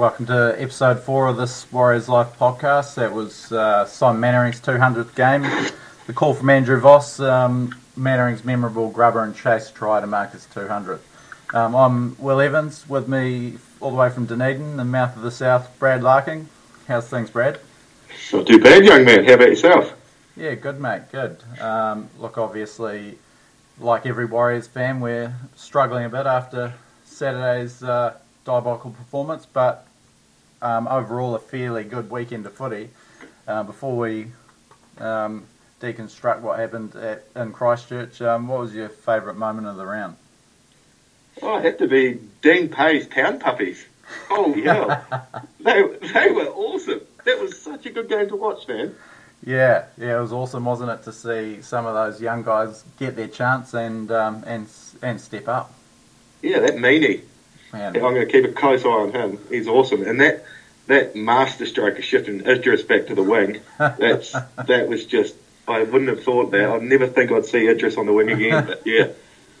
welcome to episode four of this Warriors Life podcast. That was uh, Simon Mannering's 200th game. The call from Andrew Voss, um, Mannering's memorable grubber and chase try to mark his 200th. Um, I'm Will Evans, with me all the way from Dunedin, the mouth of the south, Brad Larking. How's things, Brad? Not too bad, young man. How about yourself? Yeah, good, mate, good. Um, look, obviously, like every Warriors fan, we're struggling a bit after Saturday's uh, diabolical performance, but um, overall a fairly good weekend of footy. Uh, before we um, deconstruct what happened at, in Christchurch, um, what was your favourite moment of the round? Oh, it had to be Dean Pay's Pound Puppies. Holy hell. They, they were awesome. That was such a good game to watch, man. Yeah, yeah, it was awesome, wasn't it, to see some of those young guys get their chance and um, and and step up. Yeah, that meanie. Man, I'm going to keep a close eye on him. He's awesome. And that that master stroke of shifting Idris back to the wing, that's that was just, I wouldn't have thought that. I'd never think I'd see Idris on the wing again. But yeah.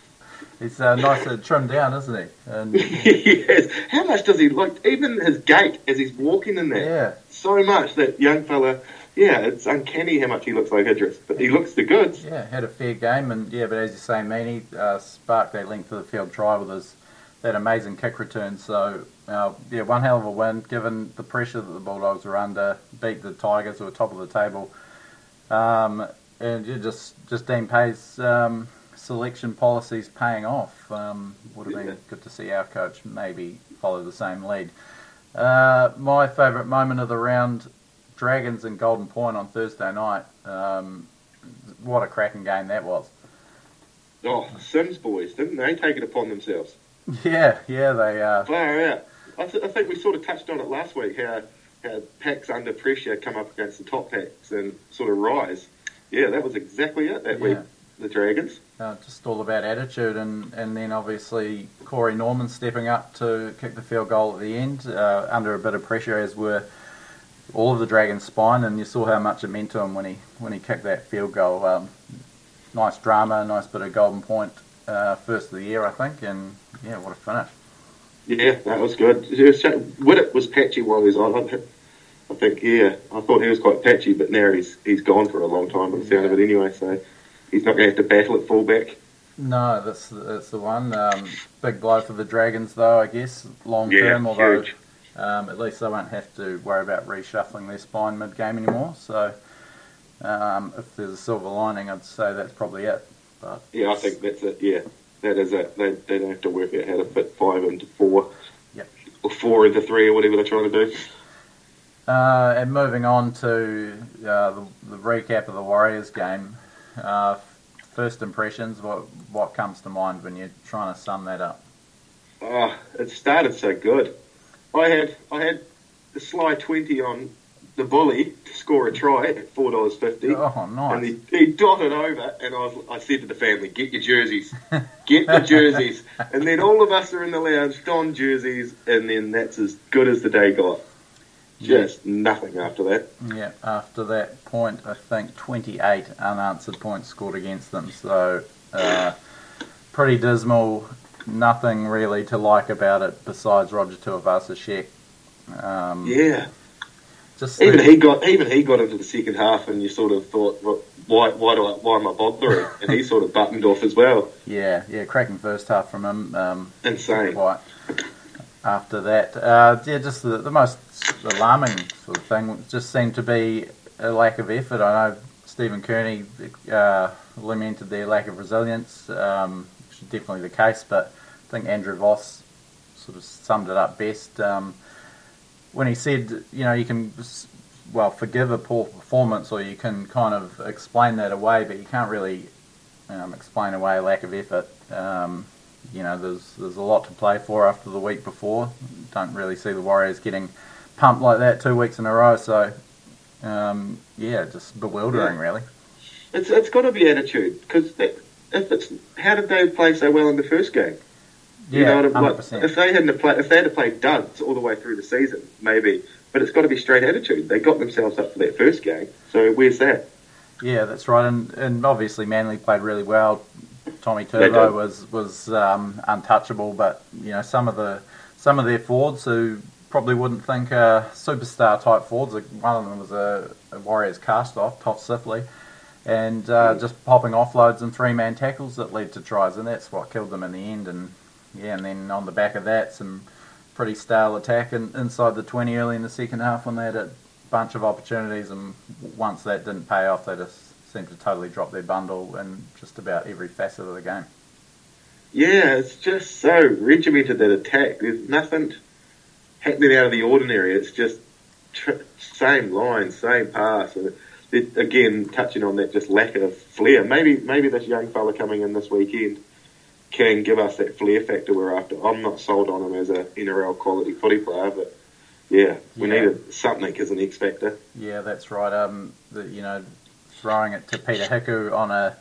he's uh, nice to trim down, isn't he? And yes. How much does he look? Even his gait as he's walking in there. yeah, So much that young fella. Yeah, it's uncanny how much he looks like Idris, but he looks the goods. Yeah, had a fair game, and yeah, but as you say, Meany uh, sparked that length of the field try with his that amazing kick return. So uh, yeah, one hell of a win given the pressure that the Bulldogs were under. Beat the Tigers who were top of the table, um, and yeah, just just Dean Pay's um, selection policies paying off. Um, would have been Yeah. good to see our coach maybe follow the same lead. Uh, my favourite moment of the round, Dragons and Golden Point on Thursday night. Um, what a cracking game that was. Oh, Sims boys, didn't they take it upon themselves? Yeah, yeah, they uh, Far out. I, th- I think we sort of touched on it last week how, how packs under pressure come up against the top packs and sort of rise. Yeah, that was exactly it that week, the Dragons. uh, just all about attitude, and, and then obviously Corey Norman stepping up to kick the field goal at the end uh, under a bit of pressure, as were all of the Dragons' spine, and you saw how much it meant to him when he when he kicked that field goal. Um, nice drama, nice bit of Golden Point uh, first of the year, I think, and yeah, what a finish. Yeah, that was good. Widdop was patchy while he was on. I think, yeah, I thought he was quite patchy, but now he's he's gone for a long time by the sound of it anyway, so he's not going to have to battle at fullback. No, that's that's the one. Um, big blow for the Dragons, though. I guess long Yeah, term, although huge. um, at least they won't have to worry about reshuffling their spine mid game anymore. So, um, if there's a silver lining, I'd say that's probably it. But Yeah, I think that's it. Yeah, that is it. They, they don't have to work out how to fit five into four. Yep. Or four into three or whatever they're trying to do. Uh, and moving on to uh, the, the recap of the Warriors game. Uh, first impressions. What what comes to mind when you're trying to sum that up? Oh, it started so good. I had I had the sly twenty on the bully to score a try at four dollars fifty. Oh, And nice. he, he dotted over, and I, was, I said to the family, "Get your jerseys, get the jerseys." and then all of us are in the lounge, don jerseys, and then that's as good as the day got. Just nothing after that. Yeah, after that point, I think 28 unanswered points scored against them. So, uh, pretty dismal. Nothing really to like about it besides Roger Tuivasa-Sheck. Um, Yeah, Just even the- he got even he got into the second half, and you sort of thought, "What- "Why? Why do I? Why am I bothering?" And he sort of buttoned off as well. yeah, yeah, cracking first half from him. Um, Insane. quite after that. Uh, yeah, just the, the most alarming sort of thing just seemed to be a lack of effort. I know Stephen Kearney uh, lamented their lack of resilience, um, which is definitely the case, but I think Andrew Voss sort of summed it up best um, when he said, you know, you can, well, forgive a poor performance or you can kind of explain that away, but you can't really um, explain away a lack of effort. Um, you know, there's there's a lot to play for after the week before. Don't really see the Warriors getting pumped like that two weeks in a row. So, um, yeah, just bewildering, Yeah. really. It's it's got to be attitude because if it's how did they play so well in the first game? You Yeah, know, what hundred like, percent. if they hadn't played, if they had to play duds all the way through the season, maybe. But it's got to be straight attitude. They got themselves up for that first game. So where's that? Yeah, that's right. And and obviously Manly played really well. Tommy Turbo was was um, untouchable, but you know some of the some of their forwards who probably wouldn't think uh, superstar type forwards. One of them was a, a Warriors cast off, Toff Sipley, and uh, Mm. just popping offloads and three man tackles that led to tries, and that's what killed them in the end. And yeah, and then on the back of that, some pretty stale attack in, inside the 20 early in the second half when they had a bunch of opportunities, and once that didn't pay off, they just seemed to totally drop their bundle in just about every facet of the game. Yeah, it's just so regimented that attack. There's nothing happening out of the ordinary. It's just tr- same line, same pass. And it, again, touching on that just lack of flair. Maybe maybe this young fella coming in this weekend can give us that flair factor we're after. I'm not sold on him as a NRL quality footy player, but yeah, we Yeah. needed something as an X factor. Yeah, that's right. Um, the, you know, throwing it to Peter Hiku on a,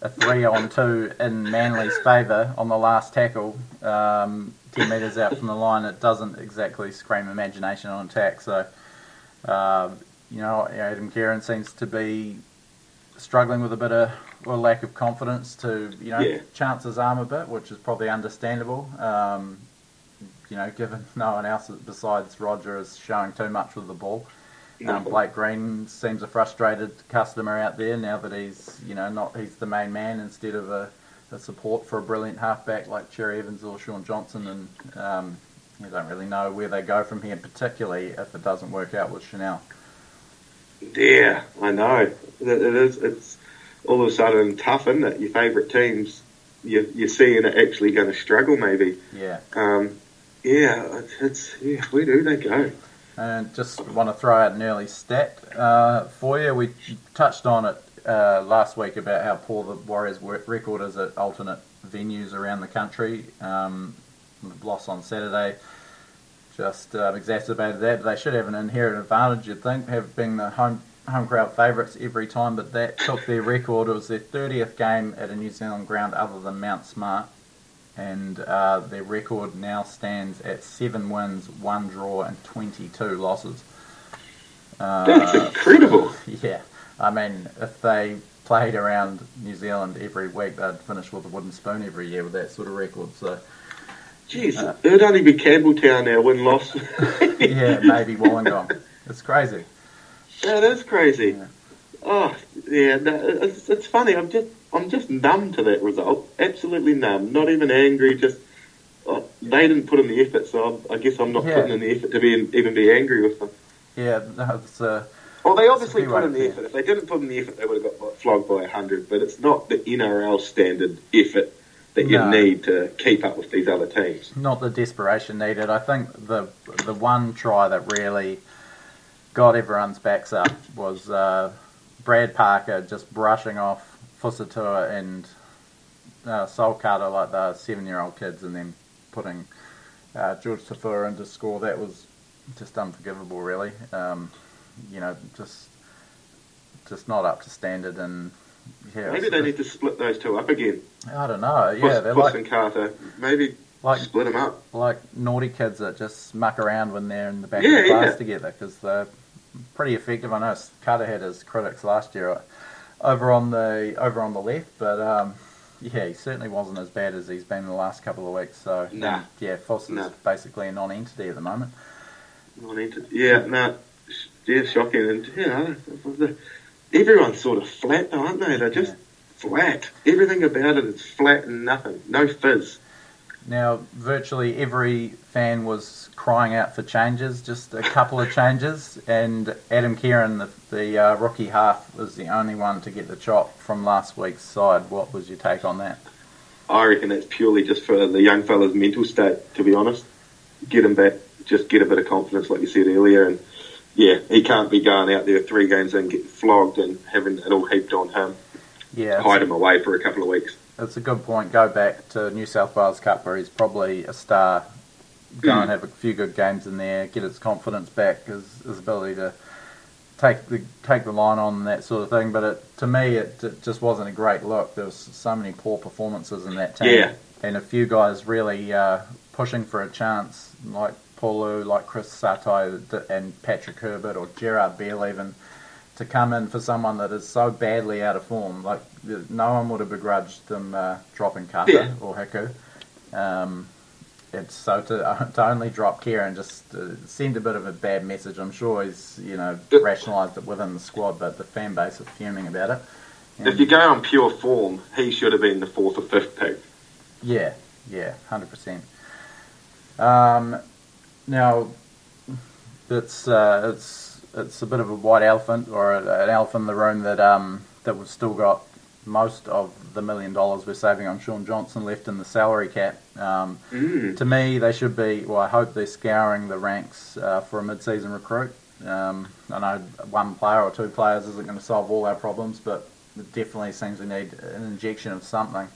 a three on two in Manly's favour on the last tackle, um, ten metres out from the line, it doesn't exactly scream imagination on attack. So, um, you know, Adam Keighran seems to be struggling with a bit of or lack of confidence to you know Yeah. chance his arm a bit, which is probably understandable. Um, you know, given no one else besides Roger is showing too much with the ball. Um, Blake Green seems a frustrated customer out there now that he's, you know, not he's the main man instead of a, a support for a brilliant halfback like Cherry Evans or Shaun Johnson, and um, you don't really know where they go from here, particularly if it doesn't work out with Chanel. Yeah, I know. It, it is. It's all of a sudden tough, isn't it? Your favourite teams, you, you're seeing are actually going to struggle, maybe. Yeah, Um, yeah, it's, it's yeah. Where do they go? and just want to throw out an early stat uh, for you. We touched on it uh, last week about how poor the Warriors' record is at alternate venues around the country. Um, the loss on Saturday just uh, exacerbated that. They should have an inherent advantage, you'd think, have being the home home crowd favourites every time, but that took their record. It was their 30th game at a New Zealand ground other than Mount Smart, and uh, their record now stands at seven wins, one draw, and 22 losses. That's Uh, incredible. yeah, I mean, if they played around New Zealand every week, they'd finish with a wooden spoon every year with that sort of record. So, Jeez, Uh, it'd only be Campbelltown now win loss. yeah, maybe Wollongong. It's crazy. That is crazy. Yeah. Oh, yeah. It's, it's funny. I'm just I'm just numb to that result. Absolutely numb. Not even angry. Just oh, they didn't put in the effort, so I'm, I guess I'm not Yeah. putting in the effort to be even be angry with them. Yeah, no, it's uh, Well, they obviously put in the effort. If they didn't put in the effort, they would have got flogged by hundred. But it's not the NRL standard effort that you No. need to keep up with these other teams. not the desperation needed. I think the the one try that really got everyone's backs up was uh, Brad Parker just brushing off Fusitu'a and uh, Sol Kata like the seven year old kids and then putting uh, Jorge Taufua into score. That was just unforgivable, really. Um, you know, just just not up to standard and yeah. Maybe they need to split those two up again. I don't know. Yeah, Puss, they're Puss like and Kata. Maybe like split them up. like naughty kids that just muck around when they're in the back Yeah, of the class yeah. together because they're pretty effective. I know Kata had his critics last year over on the over on the left, but um, yeah, he certainly wasn't as bad as he's been in the last couple of weeks. So Nah. yeah, Foss is Nah. basically a non-entity at the moment. To, yeah, no, sh- yeah, shocking. And you know, everyone's sort of flat, though, aren't they? They're just Yeah. flat. Everything about it is flat and nothing. No fizz. Now, virtually every fan was crying out for changes, just a couple of changes, and Adam Keighran, the, the uh, rookie half, was the only one to get the chop from last week's side. What was your take on that? I reckon that's purely just for the young fella's mental state. To be honest, get him back, just get a bit of confidence, like you said earlier, and yeah, he can't be going out there three games and get flogged and having it all heaped on him. Yeah, Hide him away for a couple of weeks. It's a good point. Go back to New South Wales Cup where he's probably a star. Go Mm. and have a few good games in there, get his confidence back, his, his ability to take the take the line on that sort of thing. But it, to me, it, it just wasn't a great look. There was so many poor performances in that team, Yeah. and a few guys really uh, pushing for a chance, like Pulu, like Chris Satae, and Patrick Herbert or Gerard Beale even to come in for someone that is so badly out of form. Like no one would have begrudged them uh, dropping Kata Yeah. or Hiku. Um, it's so to, to only drop Keighran just uh, send a bit of a bad message. I'm sure he's you know rationalised it within the squad, but the fan base are fuming about it. And if you go on pure form, he should have been the fourth or fifth pick. Yeah, yeah, hundred percent. Um, now it's uh, it's it's a bit of a white elephant or an elephant in the room that um that we've still got most of the million dollars we're saving on Shaun Johnson left in the salary cap. Um, Mm. To me, they should be. Well, I hope they're scouring the ranks uh, for a mid-season recruit. Um, I know one player or two players isn't going to solve all our problems, but it definitely seems we need an injection of something.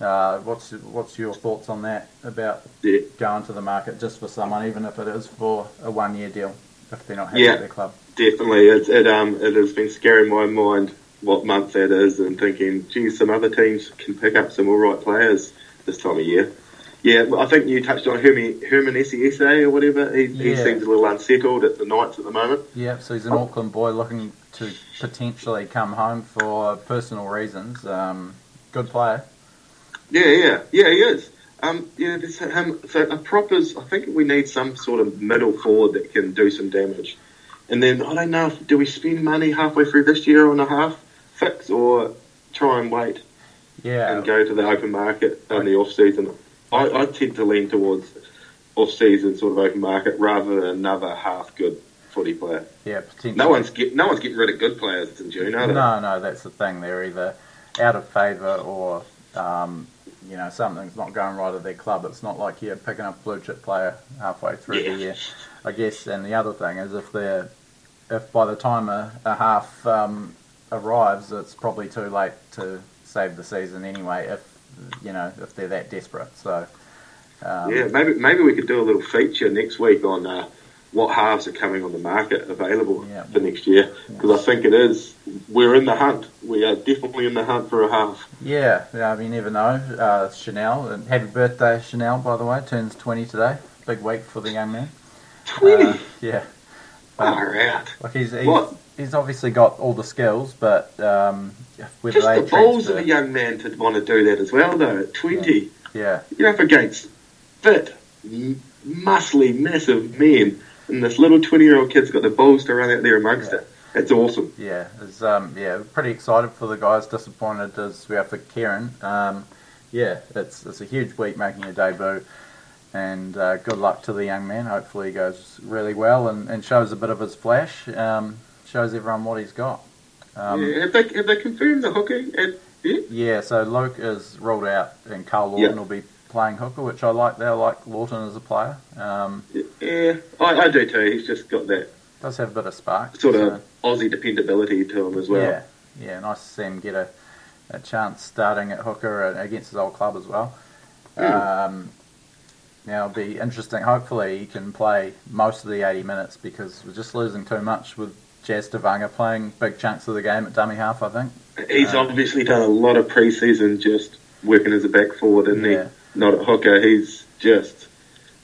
Uh, what's what's your thoughts on that about Yeah. going to the market just for someone, even if it is for a one-year deal, if they're not happy Yeah. at their club? Definitely, it, it um it has been scaring my mind what month that is, and thinking, geez, some other teams can pick up some all right players this time of year. Yeah, I think you touched on Herman Herman Essa or whatever. He, he seems a little unsettled at the Knights at the moment. Yeah, so he's an Auckland boy looking to potentially come home for personal reasons. Um, good player. Yeah, yeah, yeah, he is. Um, yeah, um, so a proper's. I think we need some sort of middle forward that can do some damage. And then I don't know. If, do we spend money halfway through this year on a half fix, or try and wait Yeah, and go to the open market in the off season? I, I tend to lean towards off season sort of open market rather than another half good footy player. yeah, potentially. No one's get no one's getting rid of good players in June, are they? No, no, that's the thing. They're either out of favour or, um, you know, something's not going right at their club. It's not like you're picking up a blue chip player halfway through Yeah. the year, I guess. And the other thing is if they're, if by the time a, a half um, arrives, it's probably too late to save the season anyway. If you know, if they're that desperate. So. Um, Yeah, maybe maybe we could do a little feature next week on uh, what halves are coming on the market available Yeah. for next year because I think it is we're in the hunt. We are definitely in the hunt for a half. Yeah, yeah, you never know. Uh, Chanel, and happy birthday, Chanel, by the way, turns 20 today. Big week for the young man. Twenty, Uh, yeah. But, far out. like he's, he's, What? he's obviously got all the skills, but um, whether Just they the balls of a young man to want to do that as well, though. At twenty, Yeah, you're up against fit, muscly, massive men, and this little twenty-year-old kid's got the balls to run out there amongst Yeah. it. It's awesome. yeah, it's, um, yeah, pretty excited for the guys. Disappointed as we are for Keighran. Um, yeah, it's it's a huge week making a debut, and uh, good luck to the young man. Hopefully, he goes really well and, and shows a bit of his flash. Um, shows everyone what he's got. Um, yeah, have they have they confirmed the hooker? At, yeah, Yeah, so Luke is ruled out, and Karl Lawton Yeah. will be playing hooker, which I like. There, I like Lawton as a player. Um, yeah, I, I do too. He's just got that does have a bit of spark. sort so, of Aussie dependability to him as well. yeah, yeah, nice to see him get a, a chance starting at hooker against his old club as well. Mm. Um, now it'll be interesting. Hopefully, he can play most of the 80 minutes because we're just losing too much with Jazz Tevaga playing big chunks of the game at dummy half. I think. He's Uh, obviously done a lot of pre-season just working as a back forward, isn't Yeah. he? Not at hooker. He's just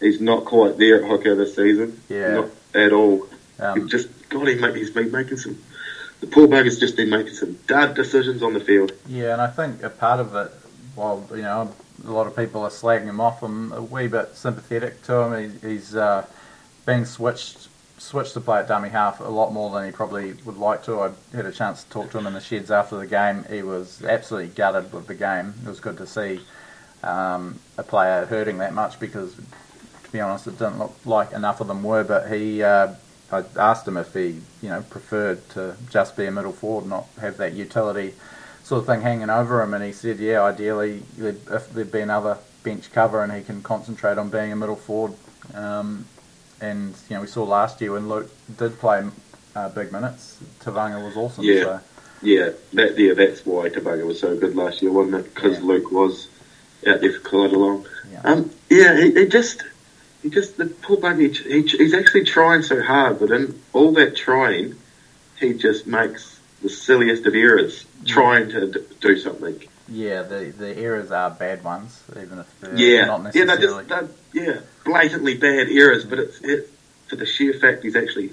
he's not quite there at hooker this season. Yeah. Not at all. Um, just God, he make, he's been making some. The poor bugger's just been making some dud decisions on the field. Yeah, and I think a part of it, while you know a lot of people are slagging him off, I'm a wee bit sympathetic to him. He, he's uh, being switched switched to play at dummy half a lot more than he probably would like to. I had a chance to talk to him in the sheds after the game. He was absolutely gutted with the game. It was good to see um, a player hurting that much because, to be honest, it didn't look like enough of them were. But he, uh, I asked him if he, you know, preferred to just be a middle forward, not have that utility sort of thing hanging over him, and he said, yeah, ideally, if there'd be another bench cover and he can concentrate on being a middle forward. Um, and you know, we saw last year when Luke did play uh, big minutes, Tevaga was awesome. Yeah. So, Yeah, that yeah, that's why Tobago was so good last year, wasn't it? Because Yeah. Luke was out there for quite a long. Yeah. Um, yeah, he, he just, he just the poor bugger. He, he, he's actually trying so hard, but in all that trying, he just makes the silliest of errors trying to d- do something. yeah, the the errors are bad ones, even if they're yeah, not yeah, necessarily. they're just they're, yeah, blatantly bad errors, but it's it for the sheer fact he's actually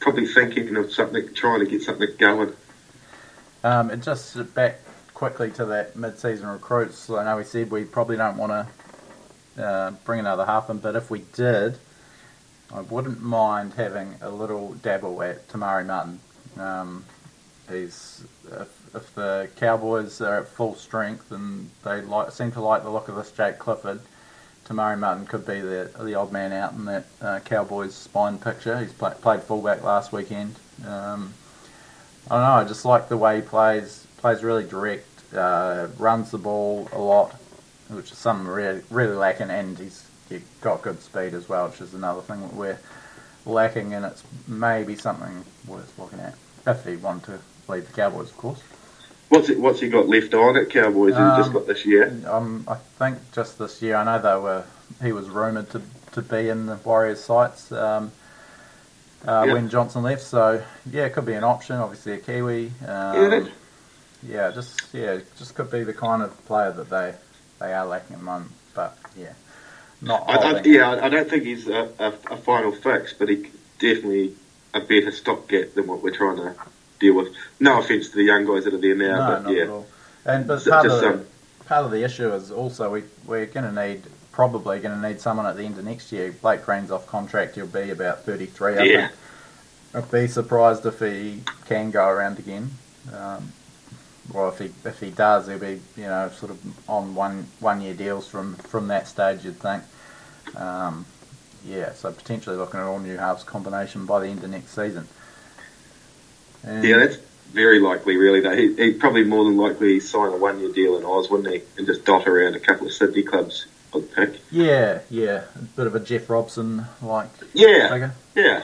probably thinking of something, trying to get something going. Um, and just back quickly to that mid-season recruits. I know we said we probably don't want to uh, bring another half in, but if we did, I wouldn't mind having a little dabble at Te Maire Martin. Um, he's if, if the Cowboys are at full strength and they like, seem to like the look of this Jake Clifford, Te Maire Martin could be the the odd man out in that uh, Cowboys spine picture. He's play, played fullback last weekend. Um, I don't know. I just like the way he plays. Plays really direct. Uh, runs the ball a lot, which is something really really lacking, and he's he got good speed as well, which is another thing that we're lacking, and it's maybe something worth looking at if he wanted to lead the Cowboys, of course. What's it, what's he got left on at Cowboys? Um, just got this year. Um, I think just this year. I know they were. He was rumored to to be in the Warriors' sights um, uh, yeah. when Johnson left. So yeah, it could be an option. Obviously, a Kiwi. Um, yeah, just yeah, just could be the kind of player that they they are lacking at the moment. But yeah, not. I, I, yeah, I don't think he's a, a, a final fix, but he definitely a better stopgap than what we're trying to deal with. No offence to the young guys that are there now, no, but yeah. And but part, Just, of the, um, part of the issue is also we we're going to need probably going to need someone at the end of next year. Blake Green's off contract; he'll be about thirty three. I yeah. think. I'd be surprised if he can go around again. Um, or if he if he does, he'll be you know sort of on one one year deals from from that stage. You'd think. Um, yeah, so potentially looking at all new halves combination by the end of next season. And yeah, that's very likely, really. Though he, would probably more than likely sign a one-year deal in Oz, wouldn't he? And just dot around a couple of Sydney clubs on the pick. Yeah, yeah, a bit of a Jeff Robson like. Yeah, figure. yeah.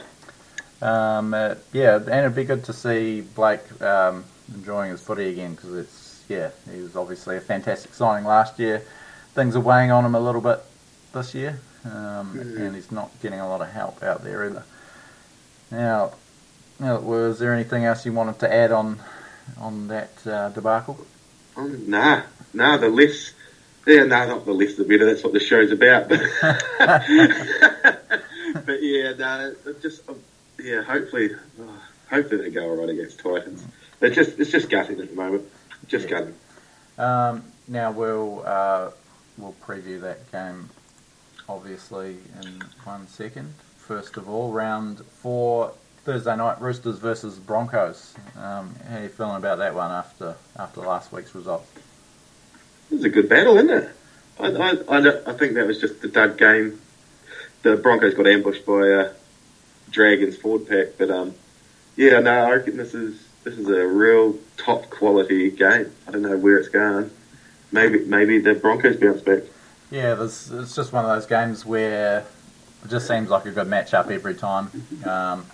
Um, uh, yeah, and it'd be good to see Blake um, enjoying his footy again because it's yeah, he was obviously a fantastic signing last year. Things are weighing on him a little bit this year, um, mm. and he's not getting a lot of help out there either. Now, now, was there anything else you wanted to add on on that uh, debacle? Um, nah, nah. The less, yeah, nah, not the less the better. That's what the show's about. But, but yeah, nah, just um, yeah. Hopefully, oh, hopefully they go all right against Titans. It's just it's just gutting at the moment. Just yeah. gutting. Um, now we'll uh, we'll preview that game obviously in one second. First of all, round four Thursday night, Roosters versus Broncos. Um, how are you feeling about that one after after last week's result? It was a good battle, isn't it? I, I, I, I think that was just the dud game. The Broncos got ambushed by uh, Dragons forward pack, but um, yeah, no, I reckon this is this is a real top quality game. I don't know where it's going. Maybe maybe the Broncos bounce back. Yeah, it's just one of those games where it just seems like a good matchup every time. Um,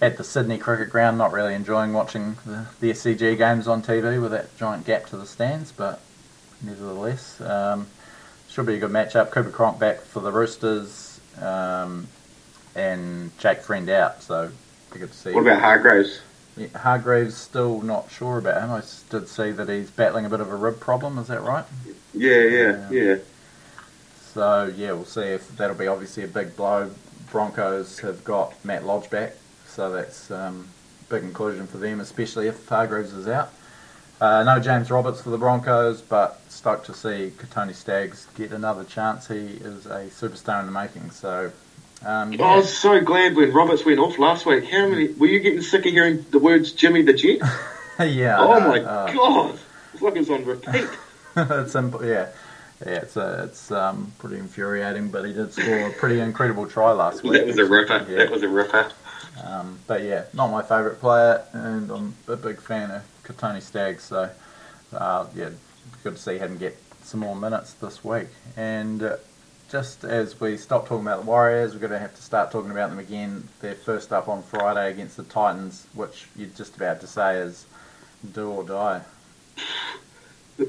at the Sydney Cricket Ground, not really enjoying watching the, the SCG games on TV with that giant gap to the stands, but nevertheless, um, should be a good matchup. Cooper Cronk back for the Roosters, um, and Jake Friend out, so be good to see. What about Hargreaves? Yeah, Hargreaves still not sure about him. I did see that he's battling a bit of a rib problem. Is that right? Yeah, yeah, um, yeah. So yeah, we'll see if that'll be obviously a big blow. Broncos have got Matt Lodge back, so that's um, big inclusion for them, especially if Hargreaves is out. Uh, no James Roberts for the Broncos, but stoked to see Kotoni Staggs get another chance. He is a superstar in the making. So, um, yeah. I was so glad when Roberts went off last week. How many were you getting sick of hearing the words Jimmy the Jet? yeah. Oh my uh, god! It's like it's on repeat. it's simple, yeah. Yeah, it's a, it's um, pretty infuriating, but he did score a pretty incredible try last week. That was a ripper. Yeah. That was a ripper. Um, but yeah, not my favourite player, and I'm a big fan of Kotoni Staggs. So uh, yeah, good to see him get some more minutes this week. And uh, just as we stop talking about the Warriors, we're going to have to start talking about them again. They're first up on Friday against the Titans, which you're just about to say is do or die.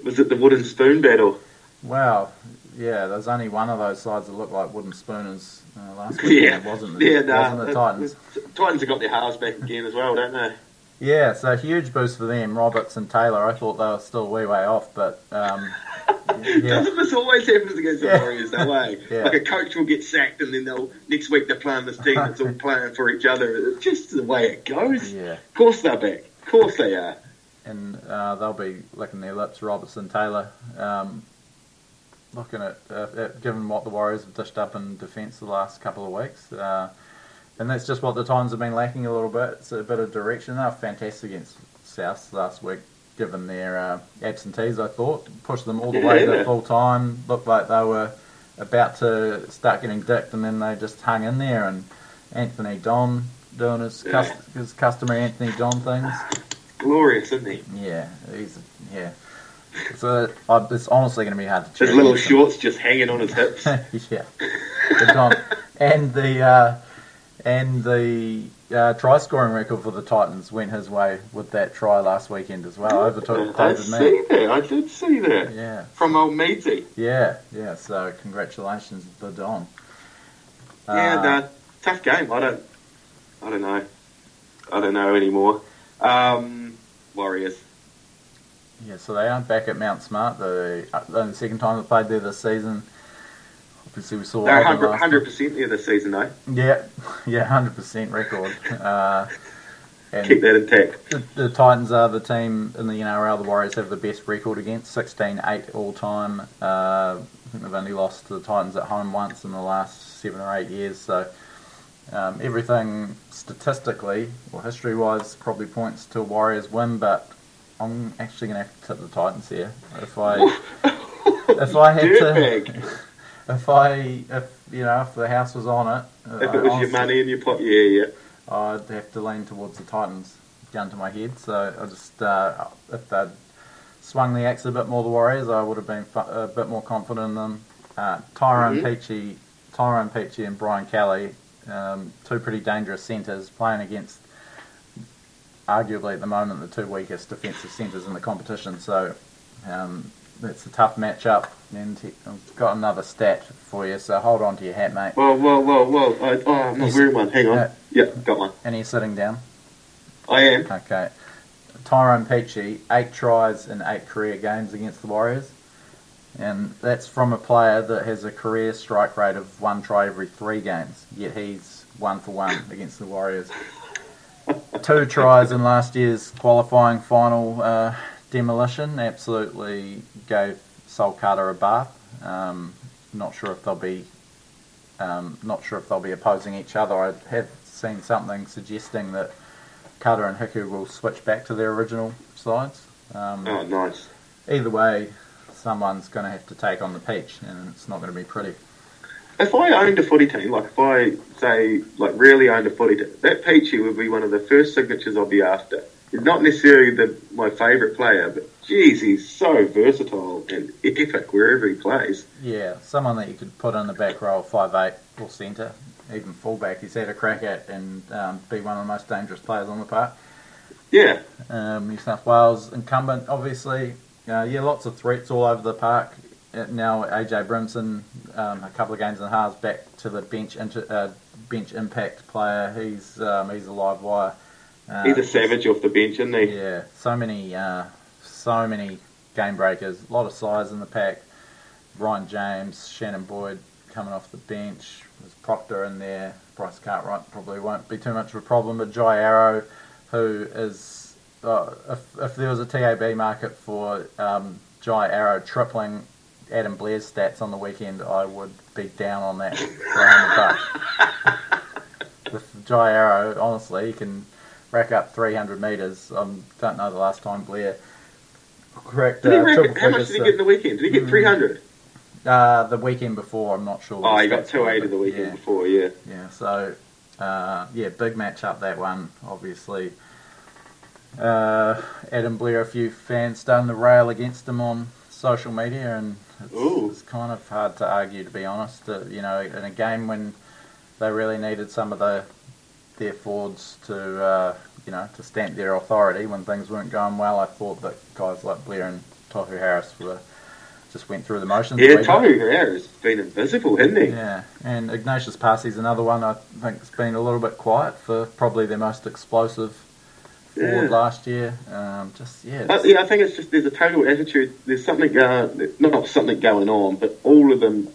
Was it the wooden spoon battle? Wow, yeah, there's only one of those sides that look like wooden spooners uh, last week. Yeah, it wasn't the, yeah, no, wasn't the Titans. Titans have got their halves back again as well, don't they? Yeah, so huge boost for them, Roberts and Taylor. I thought they were still a wee way off, but um, yeah. Doesn't this always happens against the Warriors that way? yeah. Like a coach will get sacked, and then they'll next week they're playing this team that's all playing for each other. It's just the way it goes. Yeah. Of course they're back. Of course they are. And uh, they'll be licking their lips, Roberts and Taylor. Um, looking at, uh, at given what the Warriors have dished up in defence the last couple of weeks. Uh, and that's just what the Titans have been lacking a little bit. It's a bit of direction. They were fantastic against South last week, given their uh, absentees, I thought. Pushed them all the way Yeah. to full time. Looked like they were about to start getting dicked, and then they just hung in there. And Anthony Don doing his, Yeah. cus- his customary Anthony Don things. Glorious, isn't he? Yeah, he's yeah. So uh, it's honestly going to be hard to His little him. shorts just hanging on his hips. yeah, the Don and the uh, and the uh, try scoring record for the Titans went his way with that try last weekend as well. Overtook I see that. I did see that. Yeah, From old Meadsy. yeah, yeah. So congratulations, the Don. Yeah, Uh, no, tough game. I don't, I don't know. I don't know anymore. Um, Warriors. Yeah, so they aren't back at Mount Smart. The uh, only second time they played there this season. Obviously, we saw They're hundred percent there this season, though. Yeah, yeah, hundred percent record. Uh, and Keep that intact. The, the Titans are the team in the NRL. The Warriors have the best record against 16-8 all time. Uh, I think they've only lost to the Titans at home once in the last seven or eight years. So um, everything statistically or history-wise probably points to a Warriors win. But I'm actually going to have to tip the Titans here. If I if I had to, if I if you know if the house was on it, If I it was your honestly- money in your pot, yeah, yeah. I'd have to lean towards the Titans, gun to my head. So I just, uh, if they'd swung the axe a bit more, the Warriors, I would have been fu- a bit more confident in them. Uh, Tyrone Mhm. Peachy, Tyrone Peachey, and Brian Kelly, um, two pretty dangerous centres, playing against arguably at the moment the two weakest defensive centres in the competition. So um, it's a tough matchup. And he- I've got another stat for you, so hold on to your hat, mate. Well, well, well, well. I, oh, I'm not wearing one. Hang on. Yeah. Yeah, got one. And he's sitting down. I am. Okay. Tyrone Peachey, eight tries in eight career games against the Warriors. And that's from a player that has a career strike rate of one try every three games, yet he's one for one against the Warriors. Two tries in last year's qualifying final uh, demolition absolutely gave Sol Kata a bath. Um, not sure if they'll be um, not sure if they'll be opposing each other. I have seen something suggesting that Kata and Hiku will switch back to their original sides. Um, Oh, nice. Either way, someone's going to have to take on the peach, and it's not going to be pretty. If I owned a footy team, like if I say, like really owned a footy team, that Peachey would be one of the first signatures I'd be after. He's not necessarily the, my favourite player, but geez, he's so versatile and epic wherever he plays. Yeah, someone that you could put in the back row, five eight or centre, even fullback. He's had a crack at and um, be one of the most dangerous players on the park. Yeah, Um, New South Wales incumbent, obviously. Uh, yeah, lots of threats all over the park. Uh, now AJ Brimson, um, a couple of games in the halves, back to the bench inter, uh, bench impact player. He's um, he's a live wire. Uh, he's a savage off the bench, isn't he? Yeah, so many, uh, so many game breakers. A lot of size in the pack. Ryan James, Shannon Boyd coming off the bench. There's Proctor in there. Bryce Cartwright probably won't be too much of a problem. But Jai Arrow, who is, uh, if, if there was a TAB market for um, Jai Arrow tripling Adam Blair's stats on the weekend, I would be down on that for a hundred bucks. With Jai Arrow, honestly, he can rack up 300 metres. I um, don't know the last time Blair cracked uh, rack triple it? How much did he get in the weekend? Did he get Mm. 300? Uh, the weekend before, I'm not sure. Oh, he got 280 the weekend yeah, before, yeah. Yeah, so, uh, yeah, big match up that one, obviously. Uh, Adam Blair, a few fans starting to rail against him on social media, and it's, it's kind of hard to argue, to be honest. Uh, you know, in a game when they really needed some of the their forwards to, uh, you know, to stamp their authority when things weren't going well, I thought that guys like Blair and Tohu Harris were just went through the motions. Yeah. Tohu Herrera's been invisible, hasn't he? Yeah, and Agnatius Paasi's another one I think has been a little bit quiet for probably their most explosive forward last year. Um, just yeah, Uh, yeah, I think it's just there's a total attitude. There's something, uh, not something going on, but all of them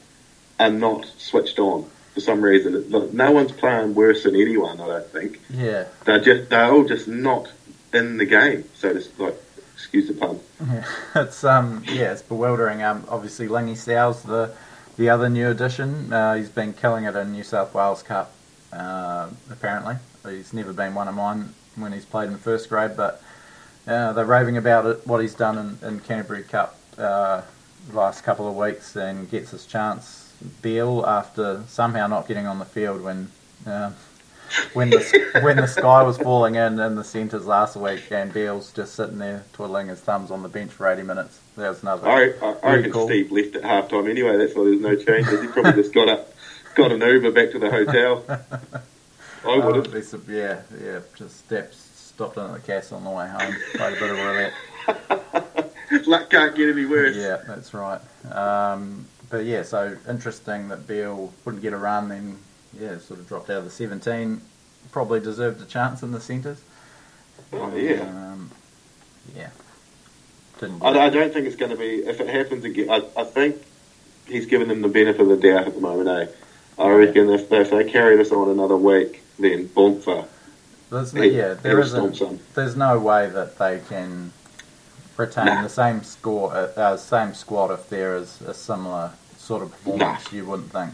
are not switched on for some reason. Like, No one's playing worse than anyone. I don't think yeah, they're just they're all just not in the game. So to like Excuse the pun. Yeah, it's um yeah, it's bewildering. Um, obviously Lingy Sow's the the other new addition. Uh, he's been killing it in New South Wales Cup. Uh, apparently, he's never been one of mine when he's played in first grade, but uh, they're raving about it. What he's done in, in Canterbury Cup uh, the last couple of weeks and gets his chance. Beale after somehow not getting on the field when. Uh, when the when the sky was falling in in the centres last week, and Beale's just sitting there twiddling his thumbs on the bench for 80 minutes. That was another. I, I, I reckon cool. Steve left at half time anyway. That's why there's no changes. He probably just got up, got an Uber back to the hotel. I would have. Oh, some, yeah, yeah. Just steps, stopped in at the castle on the way home. Played a bit of roulette. Luck can't get any worse. Yeah, that's right. Um, but yeah, so interesting that Beale wouldn't get a run, then yeah, sort of dropped out of the 17. Probably deserved a chance in the centres. Oh, yeah. Um, yeah. Didn't I, I don't think it's going to be. If it happens again, I, I think he's given them the benefit of the doubt at the moment. Eh? I reckon if, if they carry this on another week, then Bonfa. There's He- yeah, he there isn't. There's no way that they can retain Nah. the same score, uh, uh, same squad if there is a similar sort of performance. You wouldn't think.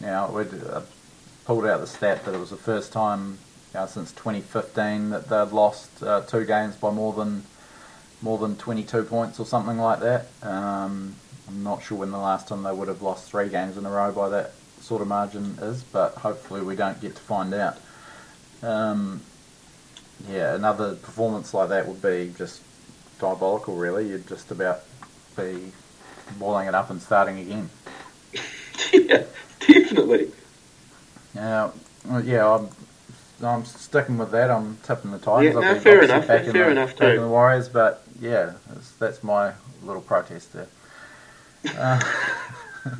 Now, we uh, pulled out the stat that it was the first time uh, since 2015 that they'd lost uh, two games by more than more than 22 points or something like that. Um, I'm not sure when the last time they would have lost three games in a row by that sort of margin is, but hopefully we don't get to find out. Um, yeah, another performance like that would be just diabolical, really. You'd just about be boiling it up and starting again. yeah, definitely. Well, yeah, I'm, I'm sticking with that. I'm tipping the Tigers. Yeah, I've fair enough, fair the, enough too. the Warriors, but yeah, that's, that's my little protest there. Uh,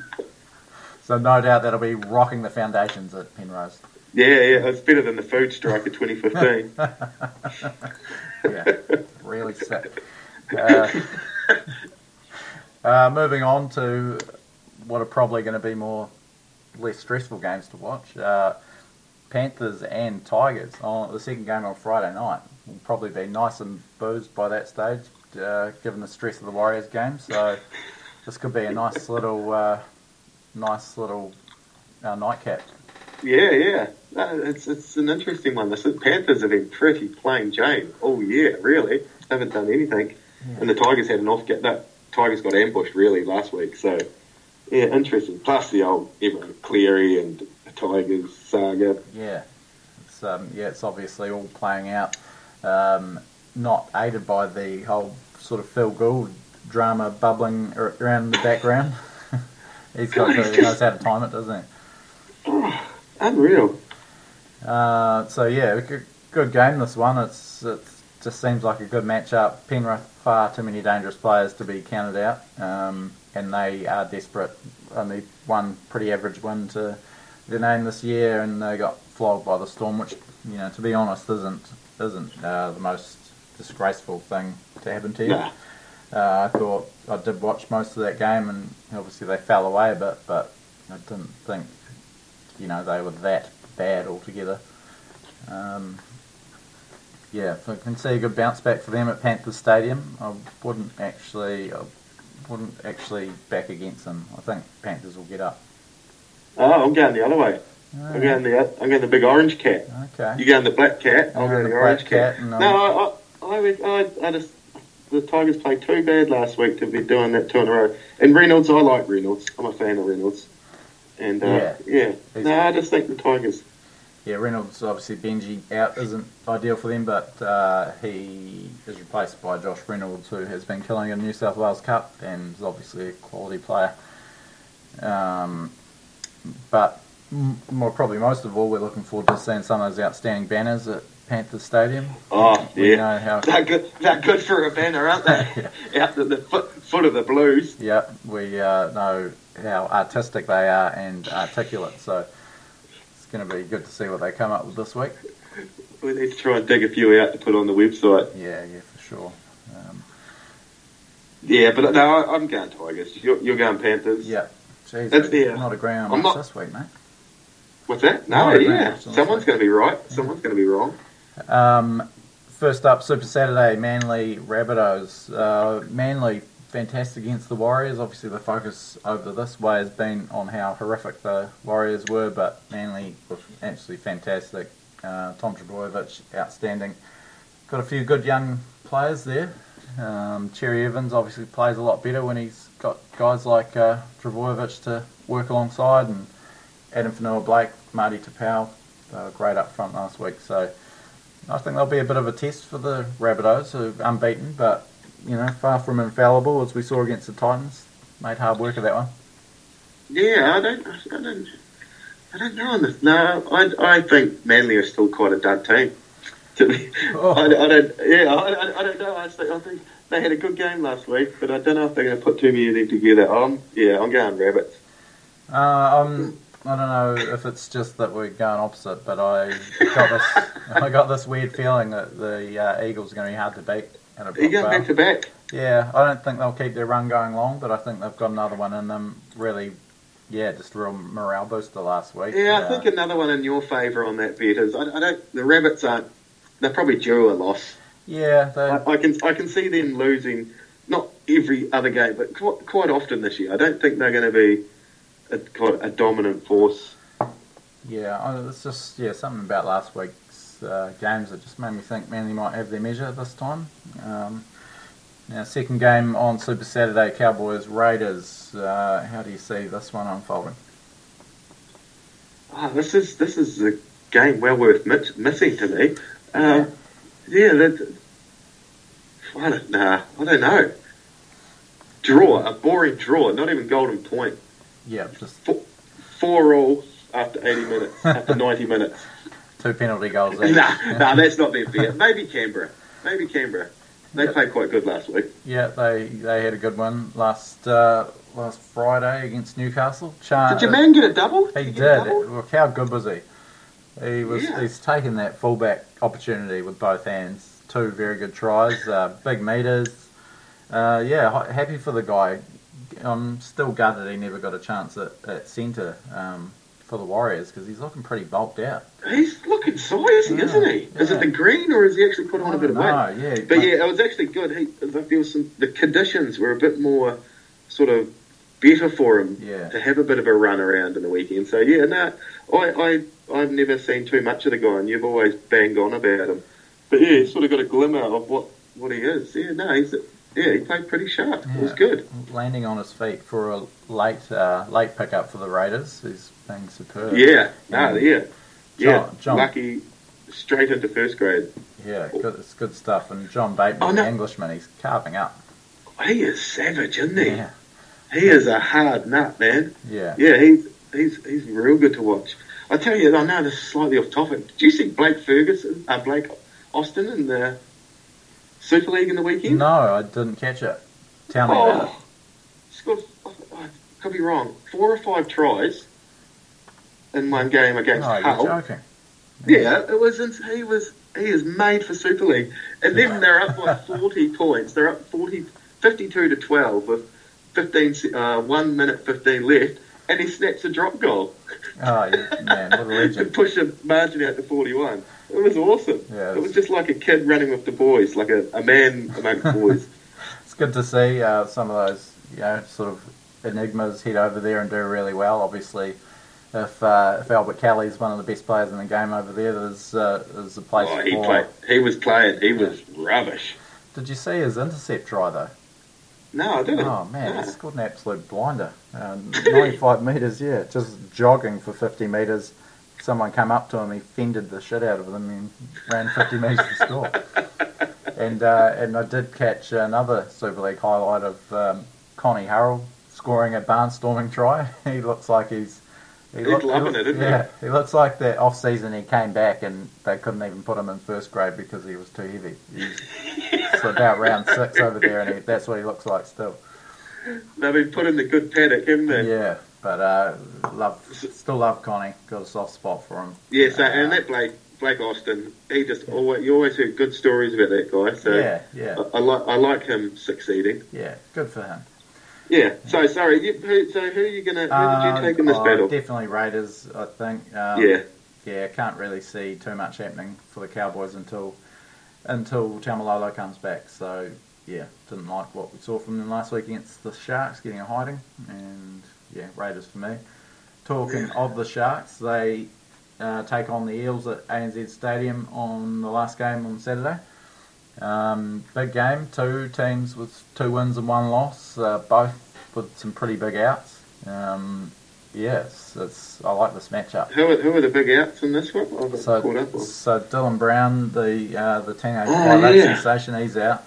so no doubt that'll be rocking the foundations at Penrose. Yeah, yeah, it's better than the food strike of 2015. yeah, really sick. Uh, uh, moving on to what are probably going to be more less stressful games to watch. Uh, Panthers and Tigers on the second game on Friday night will probably be nice and boozed by that stage, uh, given the stress of the Warriors game. So this could be a nice little, uh, nice little uh, nightcap. yeah, yeah. No, it's it's an interesting one. The Panthers have been pretty plain Jane all year, really. Haven't done anything. And the Tigers had an off get that Tigers got ambushed really last week, so yeah, interesting. Plus the old Ivan Cleary and Tigers saga. Yeah, it's um, yeah, it's obviously all playing out. Um, not aided by the whole sort of Phil Gould drama bubbling around in the background. He's got he knows how to time it, doesn't he? Unreal. Uh, so yeah, good, game this one. It's it just seems like a good matchup. Penrith far too many dangerous players to be counted out, um, and they are desperate. Only one pretty average win to their name this year, and they got flogged by the Storm, which you know, to be honest, isn't isn't uh, the most disgraceful thing to happen to you. Nah. Uh, I thought I did watch most of that game, and obviously they fell away a bit, but I didn't think, you know, they were that bad altogether. Um, yeah, if I can see a good bounce back for them at Panthers Stadium. I wouldn't actually, I wouldn't actually back against them. I think Panthers will get up. Oh, I'm going the other way. I'm going the I'm going the big orange cat. Okay. You going the black cat? I'm I'm going the the orange cat. cat, no, I, I, I, would- I, I just the Tigers played too bad last week to be doing that two in a row. And Reynolds, I like Reynolds. I'm a fan of Reynolds. And uh, Yeah. yeah, no, I just think the Tigers. Yeah, Reynolds obviously Benji out isn't ideal for them, but uh, he is replaced by Josh Reynolds, who has been killing in the New South Wales Cup and is obviously a quality player. Um, but more probably most of all, we're looking forward to seeing some of those outstanding banners at Panthers Stadium. Oh We yeah, know how. they're good. They're good for a banner, aren't they? Out at the foot, foot of the Blues. Yeah, we uh, know how artistic they are and articulate, so going to be good to see what they come up with this week. We need to try and dig a few out to put on the website. Yeah, yeah, for sure. Um, Yeah, but no, I'm going Tigers. You're, you're going Panthers. yeah, jeez, That's the, not agreeing on I'm not- this week, mate. What's that? No, No, yeah. Someone's going to be right. Someone's going to be wrong. Um, first up, Super Saturday, Manly Rabbitohs. Uh, Manly fantastic against the Warriors. Obviously, the focus over this way has been on how horrific the Warriors were, but Manly were absolutely fantastic. Uh, Tom Trbojevic, outstanding. Got a few good young players there. Um, Cherry Evans obviously plays a lot better when he's got guys like uh, Trbojevic to work alongside, and Adam Fonua-Blake, Marty Taupau, They were great up front last week, so I think there'll be a bit of a test for the Rabbitohs, who are unbeaten, but you know, far from infallible as we saw against the Titans. Made hard work of that one. Yeah, I don't, I don't, I don't know on this. No, I, I think Manly are still quite a dud team. Oh. I, I, don't. Yeah, I, I, don't know. I think, I think they had a good game last week, but I don't know if they're going to put too many of them together. I'm, yeah, I'm going rabbits. Uh, I'm, I don't know if it's just that we're going opposite, but I got this. I got this weird feeling that the uh, Eagles are going to be hard to beat. At a you back to back. Yeah, I don't think they'll keep their run going long, but I think they've got another one in them. Really, yeah, just a real morale booster last week. Yeah, I think another one in your favour on that bet is I, I, don't. The rabbits aren't. They're probably due a loss. Yeah, I, I, can I can see them losing not every other game, but quite, quite often this year. I don't think they're going to be a, a dominant force. Yeah, it's just yeah something about last week uh, games that just made me think Manly might have their measure this time. Um, now, second game on Super Saturday, Cowboys Raiders. Uh, how do you see this one unfolding? Oh, this is this is a game well worth miss, missing to me. Um, yeah, that, I don't know. I don't know. Draw a boring draw, not even golden point. Yeah, just four, four all after eighty minutes, after ninety minutes. Two penalty goals. nah, nah, that's not their fair. Maybe Canberra. Maybe Canberra. They yep. played quite good last week. Yeah, they they had a good one last uh, last Friday against Newcastle. Char- did your man get a double? He did. Look, how good was he? He was. Yeah. He's taken that fullback opportunity with both hands. Two very good tries, uh, big meters. Uh, yeah, happy for the guy. I'm still gutted he never got a chance at, at centre. Um, for the Warriors because he's looking pretty bulked out. He's looking saucy, yeah, isn't he? Yeah. Is it the green or is he actually put on a bit of weight? Yeah, but, but yeah, it was actually good. He, there was some, the conditions were a bit more sort of better for him yeah. to have a bit of a run around in the weekend. So yeah, no, I, I I've never seen too much of the guy, and you've always banged on about him. But yeah, he's sort of got a glimmer of what what he is. Yeah, no, he's yeah, he played pretty sharp. Yeah. It was good. Landing on his feet for a late uh, late pickup for the Raiders. He's been superb. Yeah, no, yeah, yeah. John, Lucky straight into first grade. Yeah, good, it's good stuff. And John Bateman, oh, no. the Englishman, he's carving up. He is savage, isn't he? Yeah. He is a hard nut, man. Yeah. Yeah, he's he's he's real good to watch. I tell you, I know this is slightly off topic. Did you see Blake Ferguson, uh, Blake Austin in the Super League in the weekend? No, I didn't catch it. Tell me oh, about it. Scored, I could be wrong, four or five tries in one game against oh, Hull. Yeah, it was. He was. He is made for Super League, and then they're up by 40 points. They're up 40, 52 to 12 with 15, uh, one minute 15 left, and he snaps a drop goal. Oh man, what a legend! to push a margin out to 41. It was awesome. Yeah, it, it was just like a kid running with the boys, like a, a man amongst boys. it's good to see uh, some of those, you know, sort of enigmas head over there and do really well. Obviously, if uh, if Albert Kelly is one of the best players in the game over there, there's uh, there's a place. Oh, he for... played. He was playing. He was rubbish. Did you see his intercept try though? No, I didn't. Oh man, no. he scored an absolute blinder. Uh, 95 metres, yeah, just jogging for 50 metres someone came up to him, he fended the shit out of them and ran 50 metres to score. And uh, and I did catch another Super League highlight of um, Connie Hurrell scoring a barnstorming try. he looks like he's he loving it, isn't yeah, he? he looks like that off season he came back and they couldn't even put him in first grade because he was too heavy. He's about round six over there, and he, that's what he looks like still. They've been put in the good paddock, haven't they? Yeah, but uh, love, still love Connie. Got a soft spot for him. Yeah, so, uh, and that Blake Blake Austin, he just yeah. always you always hear good stories about that guy. So yeah, yeah, I, I like I like him succeeding. Yeah, good for him. Yeah. So sorry. You, who, so who are you gonna? Who did you um, take in this oh, battle? Definitely Raiders. I think. Um, yeah. Yeah. Can't really see too much happening for the Cowboys until until Taumalolo comes back. So yeah, didn't like what we saw from them last week against the Sharks, getting a hiding, and yeah, Raiders for me. Talking of the Sharks, they uh, take on the Eels at ANZ Stadium on the last game on Saturday. Um, big game, two teams with two wins and one loss, uh, both with some pretty big outs. Um, yes, it's I like this matchup. Who are, who are the big outs in this one? So, so Dylan Brown, the uh, the teenage Oh, yeah. sensation, he's out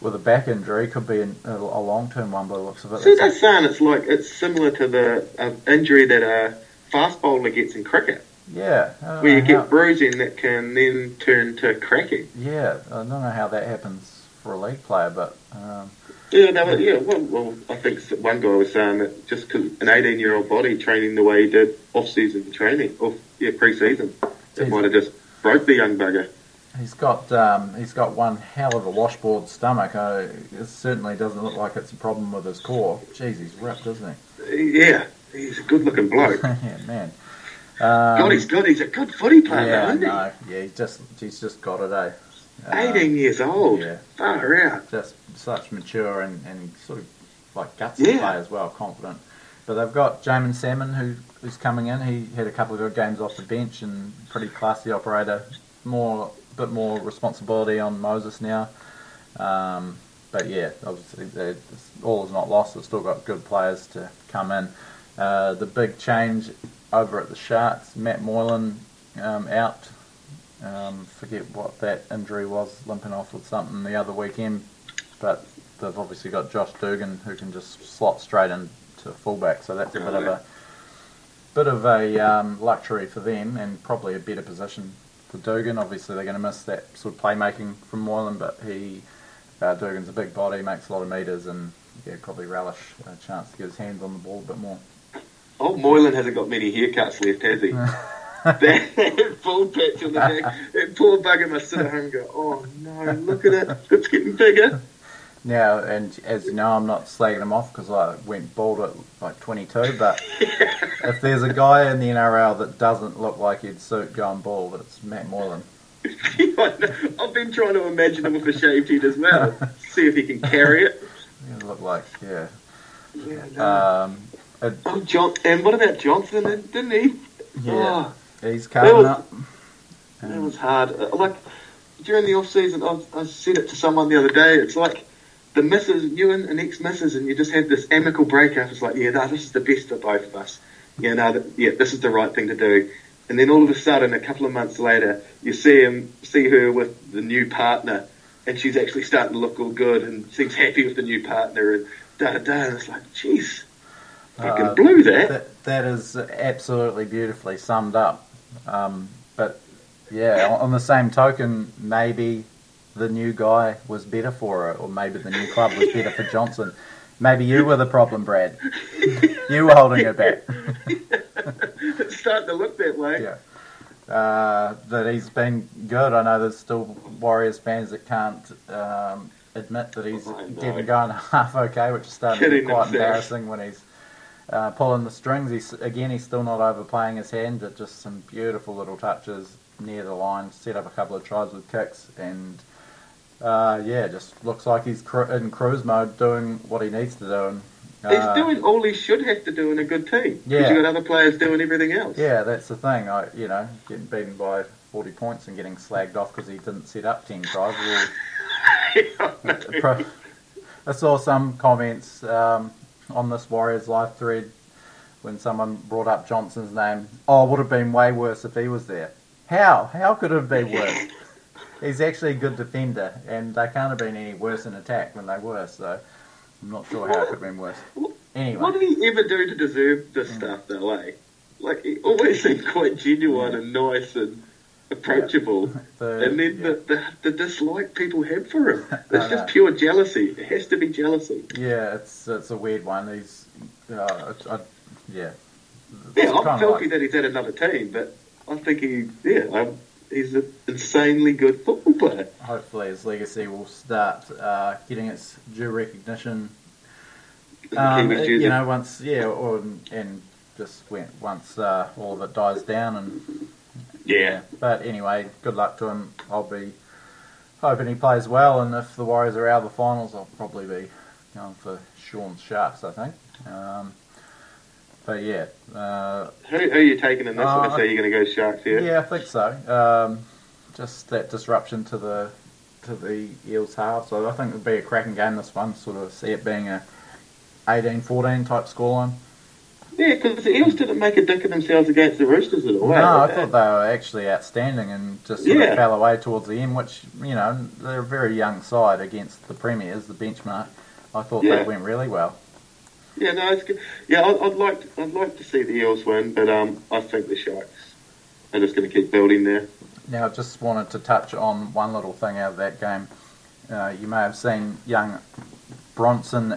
with a back injury. Could be an, a, a long term one by the looks of it. See, they're saying it's like it's similar to the uh, injury that a fast bowler gets in cricket, yeah, where you get how- bruising that can then turn to cracking. yeah, I don't know how that happens for a league player, but um, Yeah, they were, yeah. Well, well, I think one guy was saying that just because an 18 year old body training the way he did off season training, off yeah pre season, it might have just broke the young bugger. he's got um, he's got one hell of a washboard stomach. Uh, it certainly doesn't look like it's a problem with his core. Jeez, he's ripped, isn't he? Yeah, he's a good looking bloke. yeah, man. Um, God, he's good. He's a good footy player, yeah, isn't no, yeah, he's just he's just got it, eh? he? Uh, 18 years old. yeah. Far out. just such mature and, and sort of like guts Yeah. to play as well, confident. But they've got Jaeman Salmon who who's coming in. He had a couple of good games off the bench and pretty classy operator. More bit more responsibility on Moses now. Um, but yeah, obviously all is not lost. They've still got good players to come in. Uh, the big change over at the Sharks, Matt Moylan um, out. Um, forget what that injury was, limping off with something the other weekend. But they've obviously got Josh Dugan who can just slot straight into fullback, so that's a bit of a bit of a um, luxury for them, and probably a better position for Dugan. Obviously, they're going to miss that sort of playmaking from Moylan, but he uh, Dugan's a big body, makes a lot of meters, and yeah, probably relish a chance to get his hands on the ball a bit more. Oh, Moylan hasn't got many haircuts left, has he? that full patch on the back. That poor bugger must sit at home and go, oh no, look at it. It's getting bigger. Now, and as you know, I'm not slagging him off because I went bald at like 22. But if there's a guy in the NRL that doesn't look like he'd suit going bald, it's Matt Moylan. I've been trying to imagine him with a shaved head as well. See if he can carry it. He look like yeah. Yeah, no. Um, it, oh, John, and what about Johnson? Didn't he? yeah, Oh, he's coming was- up. that was hard. Uh, Like during the off season, I, I said it to someone the other day. It's like the misses, you and an ex missus, and you just had this amicable breakup. It's like, yeah, no, this is the best for both of us. Yeah, no, th- yeah, this is the right thing to do. And then all of a sudden, a couple of months later, you see him, see her with the new partner, and she's actually starting to look all good and seems happy with the new partner, and da da da. And it's like, jeez, fucking Uh, blew that. That, that is absolutely beautifully summed up. Um, but yeah, on, on the same token, maybe the new guy was better for it, or maybe the new club was better for Johnson. Maybe you were the problem, Brad. you were holding it back. it's starting to look that way. Yeah. Uh, that he's been good. I know there's still Warriors fans that can't um, admit that he's know. getting going half okay, which is starting to be quite himself. embarrassing when he's uh, pulling the strings. He's again, he's still not overplaying his hand, but just some beautiful little touches near the line. Set up a couple of tries with kicks, and uh, yeah, just looks like he's cru- in cruise mode, doing what he needs to do. And, He's uh, doing all he should have to do in a good team. Because Yeah. you've got other players doing everything else. Yeah, that's the thing. I, you know, getting beaten by 40 points and getting slagged off because he didn't set up 10 tries. Well, pro- I saw some comments um, on this Warriors live thread when someone brought up Johnson's name. Oh, it would have been way worse if he was there. How? How could it have been worse? He's actually a good defender, and they can't have been any worse in attack than they were. So I'm not sure how it could have been worse. Anyway, What did he ever do to deserve this stuff, though, eh? Like, he always seemed quite genuine Yeah. and nice and approachable. the, And then yeah. the, the, the dislike people have for him. It's just pure jealousy. It has to be jealousy. Yeah, it's it's a weird one. He's, uh, I, I, yeah. Yeah, It's I'm kinda filthy like- that he's at another team, but I think he, yeah, um, he's an insanely good football player. hopefully his legacy will start uh, getting its due recognition. Um, you know, once yeah, or and just went once uh, all of it dies down and yeah. But anyway, good luck to him. I'll be hoping he plays well, and if the Warriors are out of the finals, I'll probably be going for Shaun's Sharks, I think. Um, but yeah, uh, Who, who are you taking in this Uh, one? So you're going to go Sharks here? yeah, I think so. Um, just that disruption to the to the Eels half, so I think it'll be a cracking game. This one, sort of see it being a 18-14 type scoreline. Yeah, because the Eels didn't make a dick of themselves against the Roosters at all. No, eh? I thought they were actually outstanding and just sort Yeah. of fell away towards the end, which, you know, they're a very young side against the Premiers, the benchmark. I thought Yeah. they went really well. Yeah, no, it's good. Yeah, I'd, I'd like to, I'd like to see the Eels win, but um, I think the Sharks are just going to keep building there. Now, I just wanted to touch on one little thing out of that game. Uh, you may have seen young Bronson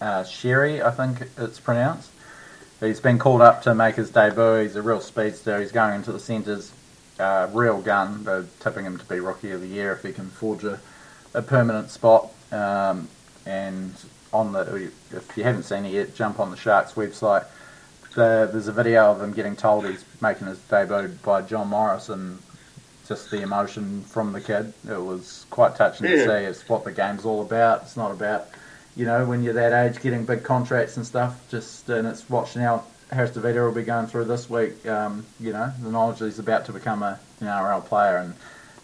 uh, Xerri, I think it's pronounced. He's been called up to make his debut. He's a real speedster. He's going into the centres, uh, real gun. They're tipping him to be Rookie of the Year if he can forge a, a permanent spot. Um, and on the, if you haven't seen it yet, jump on the Sharks website. The, there's a video of him getting told he's making his debut by John Morris, and just the emotion from the kid. It was quite touching to see. It's what the game's all about. It's not about, you know, when you're that age getting big contracts and stuff. Just and it's watching how Harris DeVita will be going through this week. Um, you know, the knowledge that he's about to become a an NRL player, and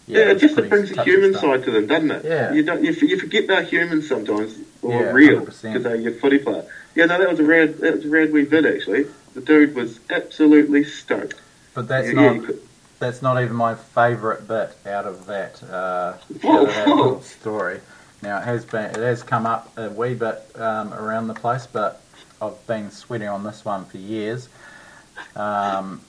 Yeah, it just brings the human side to them, doesn't it? Yeah. You don't. You, you forget they're humans sometimes, or Yeah, real, because they're your footy player. Yeah, no, that was a rad. That was a rad wee vid actually. The dude was absolutely stoked. But that's yeah, not yeah, that's not even my favourite bit out of that, uh, Whoa, out of that story. Now it has been it has come up a wee bit um, around the place, but I've been sweating on this one for years. Um,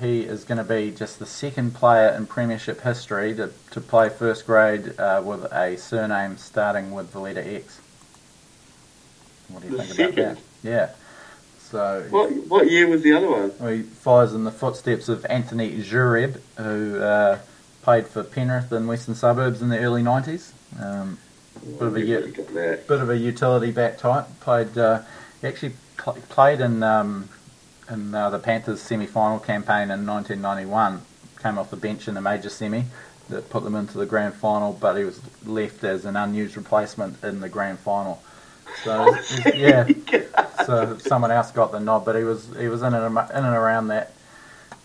he is going to be just the second player in Premiership history to, to play first grade uh, with a surname starting with the letter X. What do you The think about that? Yeah. So What what year was the other one? he follows in the footsteps of Anthony Xuereb, who uh, played for Penrith and Western Suburbs in the early 90s. Um, Bit of a Yeah, year. got that. bit of a utility back type. Played, uh, actually pl- played in um, in uh, the Panthers semi-final campaign in 1991. Came off the bench in the major semi that put them into the grand final, but he was left as an unused replacement in the grand final. So yeah, so someone else got the nod, but he was he was in and in and around that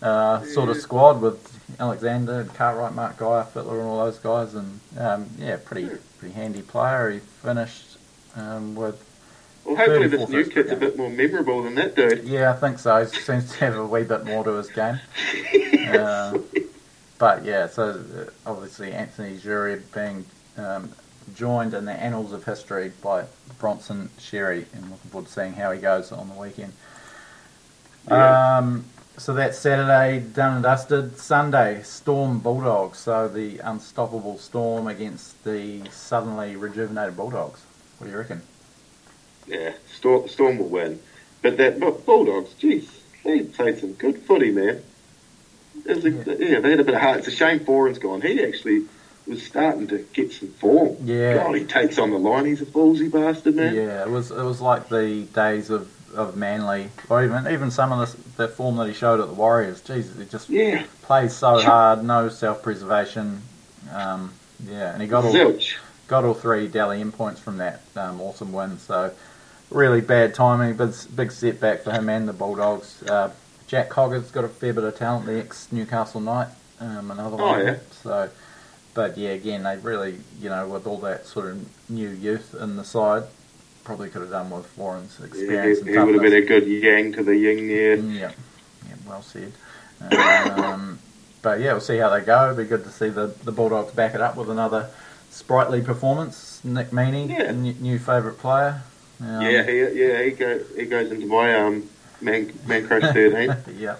uh, sort of squad with Alexander, Cartwright, Mark Geyer, Fittler, and all those guys, and um, yeah, pretty pretty handy player. He finished um, with Well, hopefully this new kid's a bit more memorable than that dude. yeah, I think so. He seems to have a wee bit more to his game. Uh, but yeah, so uh, obviously Anthony Xuereb being um, joined in the annals of history by Bronson Xerri, and looking forward to seeing how he goes on the weekend. Yeah. Um, so that's Saturday, done and dusted. Sunday, Storm Bulldogs. So the unstoppable Storm against the suddenly rejuvenated Bulldogs. What do you reckon? Yeah, Storm, Storm will win. But that but Bulldogs, jeez, they played some good footy, man. A, yeah. they had a bit of heart. It's a shame Foran's gone. He actually was starting to get some form. Yeah. God, he takes on the line. He's a ballsy bastard, man. Yeah, it was it was like the days of, of Manly, or even even some of the, the form that he showed at the Warriors. Jesus, he just Yeah. plays so hard, no self preservation. Um, yeah, and he got all Zilch. got all three Dally M points from that um, awesome win. So really bad timing, big big setback for him and the Bulldogs. Uh, Jack Cogger's got a fair bit of talent, the ex Newcastle Knight, um, another Oh, one. yeah. So, but yeah, again, they really, you know, with all that sort of new youth in the side, probably could have done with Foran's Yeah, experience he, and he would have been a good yang to the yin there. Mm, Yeah, yeah, well said. Um, but yeah, we'll see how they go. It'll be good to see the, the Bulldogs back it up with another sprightly performance. Nick Meaney, Yeah. n- new favourite player. Um, yeah, he yeah he go he goes into my um man man crush thirteen. yeah.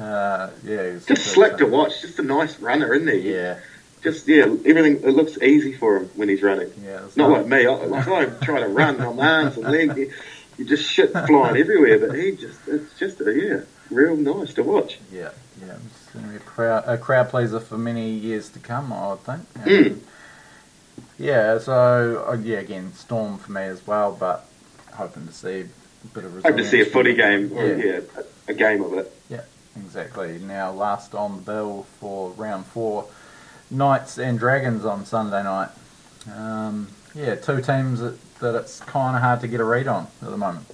Uh, yeah, just slick to watch. Just a nice runner, isn't he? Yeah, Just yeah, everything it looks easy for him when he's running. yeah. Not like me. I, like I try to run on my arms and legs. You, you just shit flying everywhere. But he just, it's just a, yeah, real nice to watch. Yeah, yeah. It's going to be a crowd, a crowd pleaser for many years to come, I would think. Mm. Yeah, so uh, yeah, again, Storm for me as well, but hoping to see a bit of. Hope to see a footy game, or Yeah. yeah, a, a game of it. Yeah, exactly. Now, last on the bill for round four, Knights and Dragons on Sunday night. Um, yeah, two teams that, that it's kind of hard to get a read on at the moment.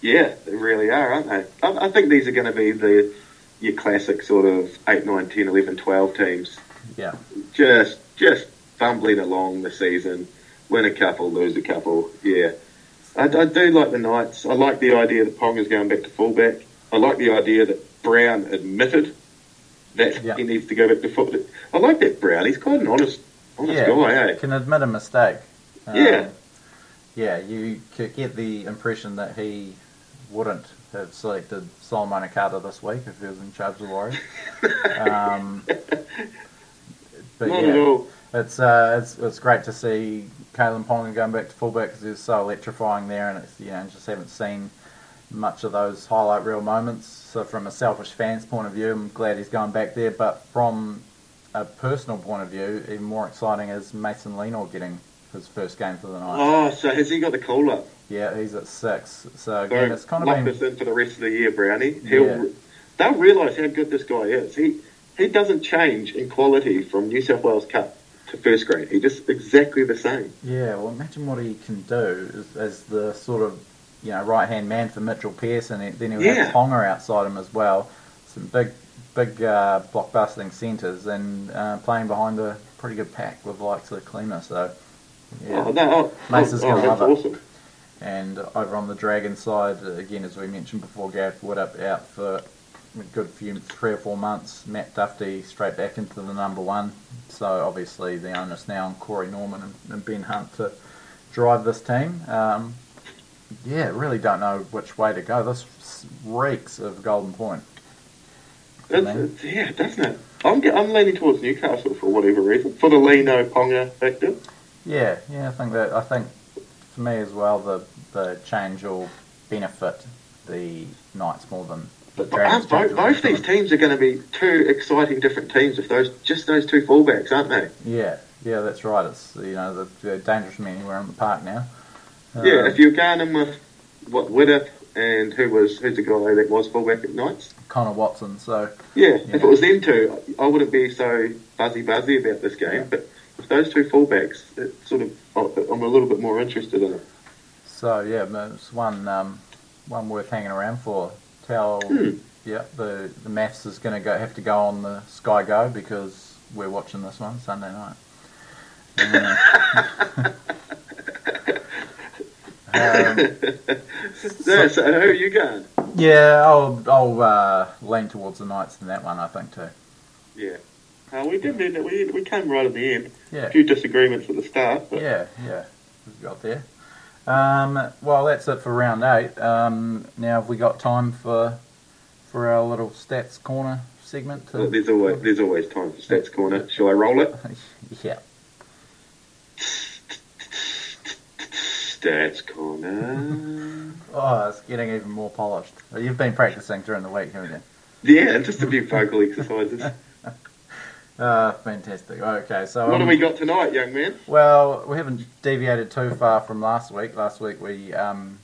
Yeah, they really are, aren't they? I, I think these are going to be the your classic sort of 8, 9, 10, 11, 12 teams. Yeah. Just just fumbling along the season, win a couple, lose a couple. Yeah. I, I do like the Knights. I like the idea that Ponga is going back to fullback. I like the idea that Brown admitted that Yeah. he needs to go back to fullback. I like that Brown. He's quite an honest, honest Yeah. guy, eh? Can admit a mistake. Um, Yeah. Yeah, you could get the impression that he wouldn't have selected Solomone Kata this week if he was in charge of the Warriors. um, but yeah. It's uh, it's it's great to see Kalyn Ponga going back to fullback because he was so electrifying there, and it's you know just haven't seen much of those highlight reel moments. So from a selfish fan's point of view, I'm glad he's going back there. But from a personal point of view, even more exciting is Mason Lino getting his first game for the night. Oh, so has he got the call up? Yeah, he's at six. So So again, it's kind of lock been this in for the rest of the year, Brownie. He'll, Yeah. They'll realise how good this guy is. He he doesn't change in quality from New South Wales Cup to first grade. He just exactly the same. Yeah, well, imagine what he can do as, as the sort of you know right hand man for Mitchell Pearson. and Then he'll Yeah. have Ponga outside him as well. Some big, big uh, blockbusting centres and uh, playing behind a pretty good pack with likes of Klemmer. So yeah, Oh, no, oh, Mason's oh, gonna oh, love it. and over on the Dragon side, again as we mentioned before, Gareth Widdop out for a good few three or four months. Matt Dufty straight back into the number one. So obviously the onus now on Corey Norman and, and Ben Hunt to drive this team. Um, yeah, really don't know which way to go. This reeks of Golden Point. It's, it's, yeah, doesn't it? I'm, I'm leaning towards Newcastle for whatever reason. For the Lino Ponga factor. Yeah, yeah, I think that I think for me as well the the change will benefit the Knights more than the But Dragons. both, both these teams are going to be two exciting different teams if those just those two fullbacks, aren't they? Yeah, yeah, that's right. It's you know the, the dangerous men anywhere in the park now. Yeah, Um, if you're going in with what Widdop and who was who's the guy that was fullback at Knights? Connor Watson. So Yeah, if it was them two, I wouldn't be so buzzy buzzy about this game. Yeah. But with those two fullbacks, it sort of I'm a little bit more interested in it. so yeah, it's one um, one worth hanging around for. Tell Hmm. yeah the the maths is going to go have to go on the Sky Go because we're watching this one Sunday night. Um, Yeah, so who are you going? yeah, I'll I'll uh, lean towards the Knights in that one. I think too. Yeah. Uh, we did end it. We, we came right at the end. Yeah. A few disagreements at the start, but Yeah, yeah, we've got there. Um, well, that's it for round eight. Um, now, have we got time for for our little stats corner segment? well, there's always there's always time for stats corner. Shall I roll it? yeah. Stats corner. Oh, it's getting even more polished. Well, You've been practicing during the week, haven't you? Yeah, just a few vocal exercises. Uh, fantastic. Okay, so What um, have we got tonight, young man? Well, we haven't deviated too far from last week. Last week we um,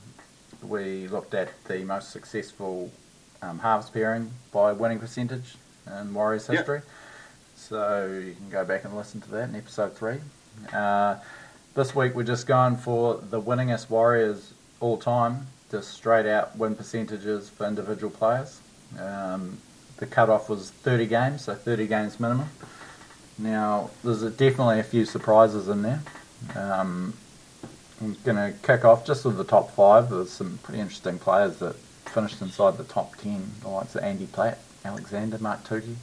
we looked at the most successful um, halves pairing by winning percentage in Warriors Yep. history. So you can go back and listen to that in episode three. Uh, this week we're just going for the winningest Warriors all time, just straight out win percentages for individual players. Um, the cutoff was 30 games, so 30 games minimum. Now, there's definitely a few surprises in there. Um, I'm going to kick off just with the top five. There's some pretty interesting players that finished inside the top 10, the likes of Andy Platt, Alexander, Mark Tookey.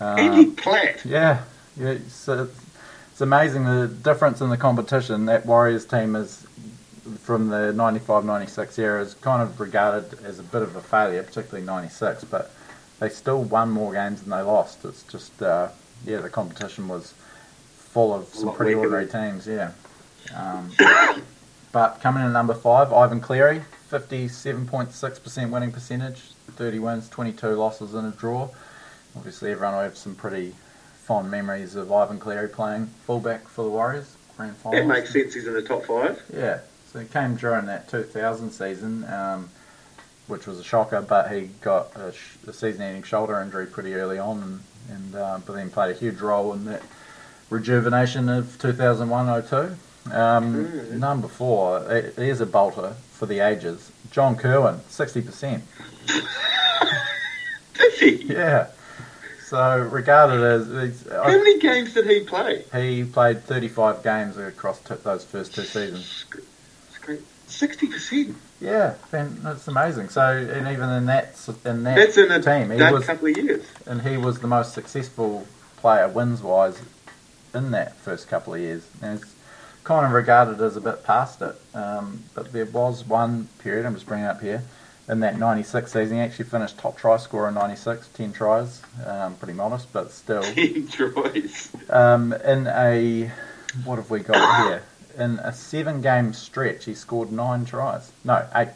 Uh, Andy Platt. yeah, yeah uh, it's amazing the difference in the competition. That Warriors team is from the 95-96 era is kind of regarded as a bit of a failure, particularly 96, but they still won more games than they lost. It's just, uh, yeah, the competition was full of some pretty ordinary teams, yeah. Um, but coming in at number five, Ivan Cleary, 57.6% winning percentage, 30 wins, 22 losses and a draw. Obviously, everyone will have some pretty fond memories of Ivan Cleary playing fullback for the Warriors. Grand finals. That makes sense. He's in the top five. Yeah, so he came during that 2000 season, um, which was a shocker, but he got a, sh- a season-ending shoulder injury pretty early on, and and uh, but then played a huge role in that rejuvenation of 2001-02. Um, Mm. Number four, eh, there's a bolter for the ages. John Kirwan, 60%. Did he? Yeah. So regarded as How many games did he play? he played 35 games across t- those first two seasons. Sixty percent. Yeah, and that's amazing. So and even in that in that That's in a team, he that was couple of years. and he was the most successful player wins wise in that first couple of years. And it's kind of regarded as a bit past it. Um, but there was one period, I'm just bringing it up here, in that 96 season, he actually finished top try scorer in 96, 10 tries. Um, pretty modest, but still. Ten tries. Um, in a, what have we got here? In a seven game stretch, he scored nine tries. No, eight.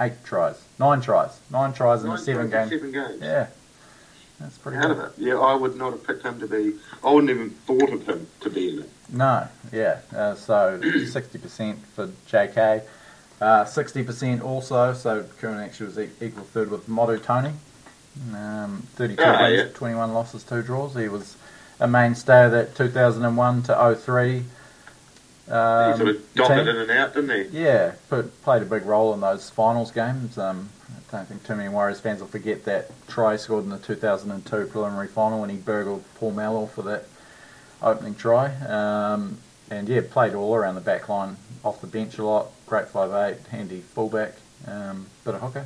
Eight tries. Nine tries. Nine tries in a seven game. Seven games. Yeah. That's pretty Out of it. Yeah, I would not have picked him to be. I wouldn't even thought of him to be in it. No, yeah. Uh, so 60% for JK. Uh, 60% also, so Kirwan actually was equal third with Motu Tony. Um, 32 Ah, wins, yeah. 21 losses, 2 draws. He was a mainstay of that 2001 to 03. Um, he sort of dotted team. in and out, didn't he? Yeah, put, played a big role in those finals games. Um, I don't think too many Warriors fans will forget that try scored in the 2002 preliminary final when he burgled Paul Mellor for that opening try. Um, and yeah, played all around the back line, off the bench a lot. Great five eight, handy fullback, um, bit of hooker.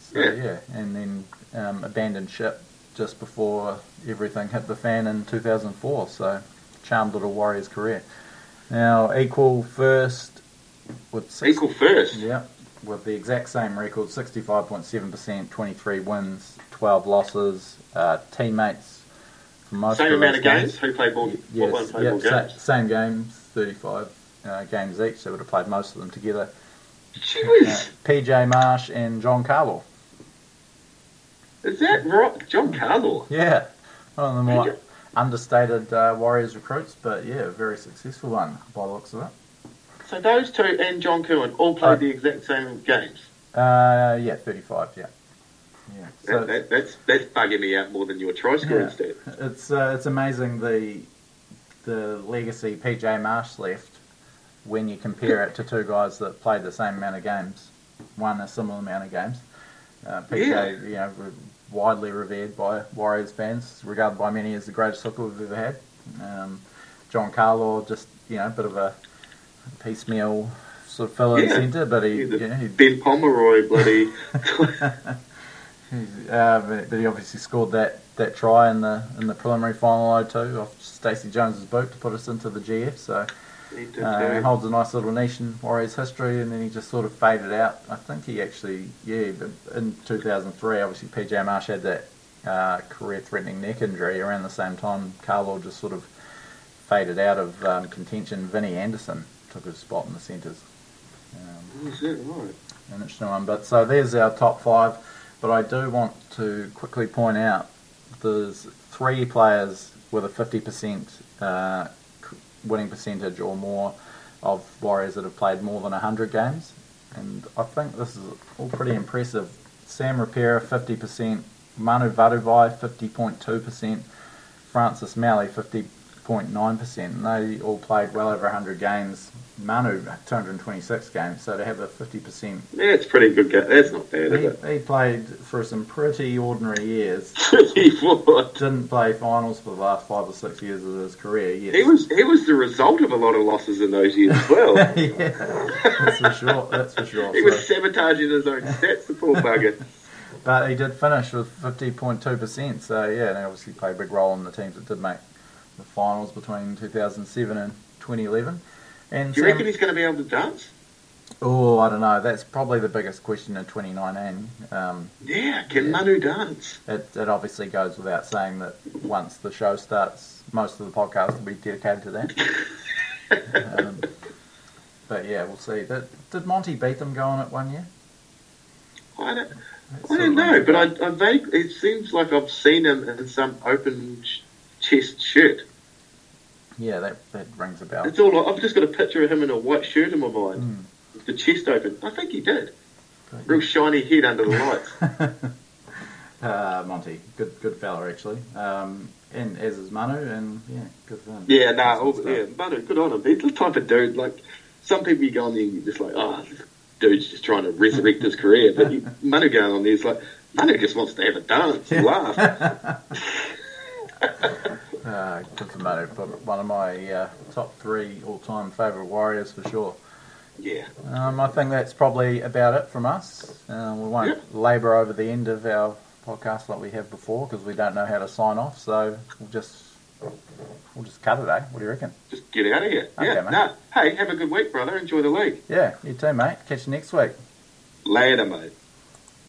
So Yeah. yeah, and then um, abandoned ship just before everything hit the fan in 2004. So charmed little Warriors career. Now equal first with six, Equal first. yeah, with the exact same record, 65.7%, 23 wins, 12 losses, uh, teammates Same amount of games. Who played more? Yes, yep, sa- same games, 35 uh, games each. They would have played most of them together. Uh, Jeez, PJ Marsh and John Carlaw. is that right? John Carlaw. Yeah, one of the more understated uh, Warriors recruits, but yeah, a very successful one by the looks of it. So those two and John Kirwan all played Uh, the exact same games. Uh, yeah, 35, yeah. Yeah. So That, that, that's that's bugging me out more than your try scoring Yeah. stat. It's uh, it's amazing the the legacy PJ Marsh left when you compare it to two guys that played the same amount of games, won a similar amount of games. Uh, PJ, Yeah. you know, widely revered by Warriors fans, regarded by many as the greatest hooker we've ever had. Um, John Carlaw, just you know, a bit of a piecemeal sort of fellow Yeah. centre, but he, Yeah, you know, he Ben Pomeroy, bloody. He's, uh, but, but he obviously scored that, that try in the in the preliminary final 0-2 off Stacey Jones's boot to put us into the GF. So he did uh, holds a nice little niche in Warriors history, and then he just sort of faded out. I think he actually, yeah, in 2003, obviously PJ Marsh had that uh, career-threatening neck injury around the same time. Carlaw just sort of faded out of um, contention. Vinny Anderson took his spot in the centres. Um, Is that right? an interesting one. But so there's our top five. But I do want to quickly point out there's three players with a 50% uh, winning percentage or more of Warriors that have played more than 100 games. And I think this is all pretty impressive. Sam Rapira, 50%. Manu Vatuvei, 50.2%. Francis Meli, 50.9%. And they all played well over 100 games. Manu, 226 games. So to have a 50% Yeah, it's pretty good. Ga- That's not bad, he, is it? he played for some pretty ordinary years. he. Didn't play finals for the last five or six years of his career yet. He was. He was the result of a lot of losses in those years as well. yeah, that's for sure. That's for sure. he So- was sabotaging his own stats, the poor bugger. but he did finish with fifty point two percent. So yeah, and he obviously played a big role in the teams that did make the finals between two thousand seven and twenty eleven. And Do you Sam- reckon he's going to be able to dance? oh, I don't know. That's probably the biggest question in twenty nineteen. Um, Yeah, can Yeah. Manu dance? It, it obviously goes without saying that once the show starts, most of the podcast will be dedicated to that. um, but yeah, we'll see. Did, did Monty beat them going it one year? I don't. I don't know, but. I, I vague, it seems like I've seen him in some open ch- chest shirt. yeah, that, that rings a bell. It's all. I've just got a picture of him in a white shirt in my mind, Mm. with the chest open. I think he did. Real shiny head under the lights. Uh, Monty, good good fella actually. Um, and as is Manu, and yeah, good for him. Yeah, nah, all, yeah, Manu, good on him. He's the type of dude, like, some people you go on there and you're just like, oh, this dude's just trying to resurrect his career. But you, Manu going on there is like, Manu just wants to have a dance and laugh. Uh, for Manu, but one of my uh, top three all-time favourite warriors for sure. Yeah. Um, I think that's probably about it from us. Uh, we won't labour over the end of our podcast like we have before because we don't know how to sign off. So we'll just we'll just cut it, eh? What do you reckon? Just get out of here. Okay, yeah, mate. no. Hey, have a good week, brother. Enjoy the league. Yeah, you too, mate. Catch you next week. Later, mate.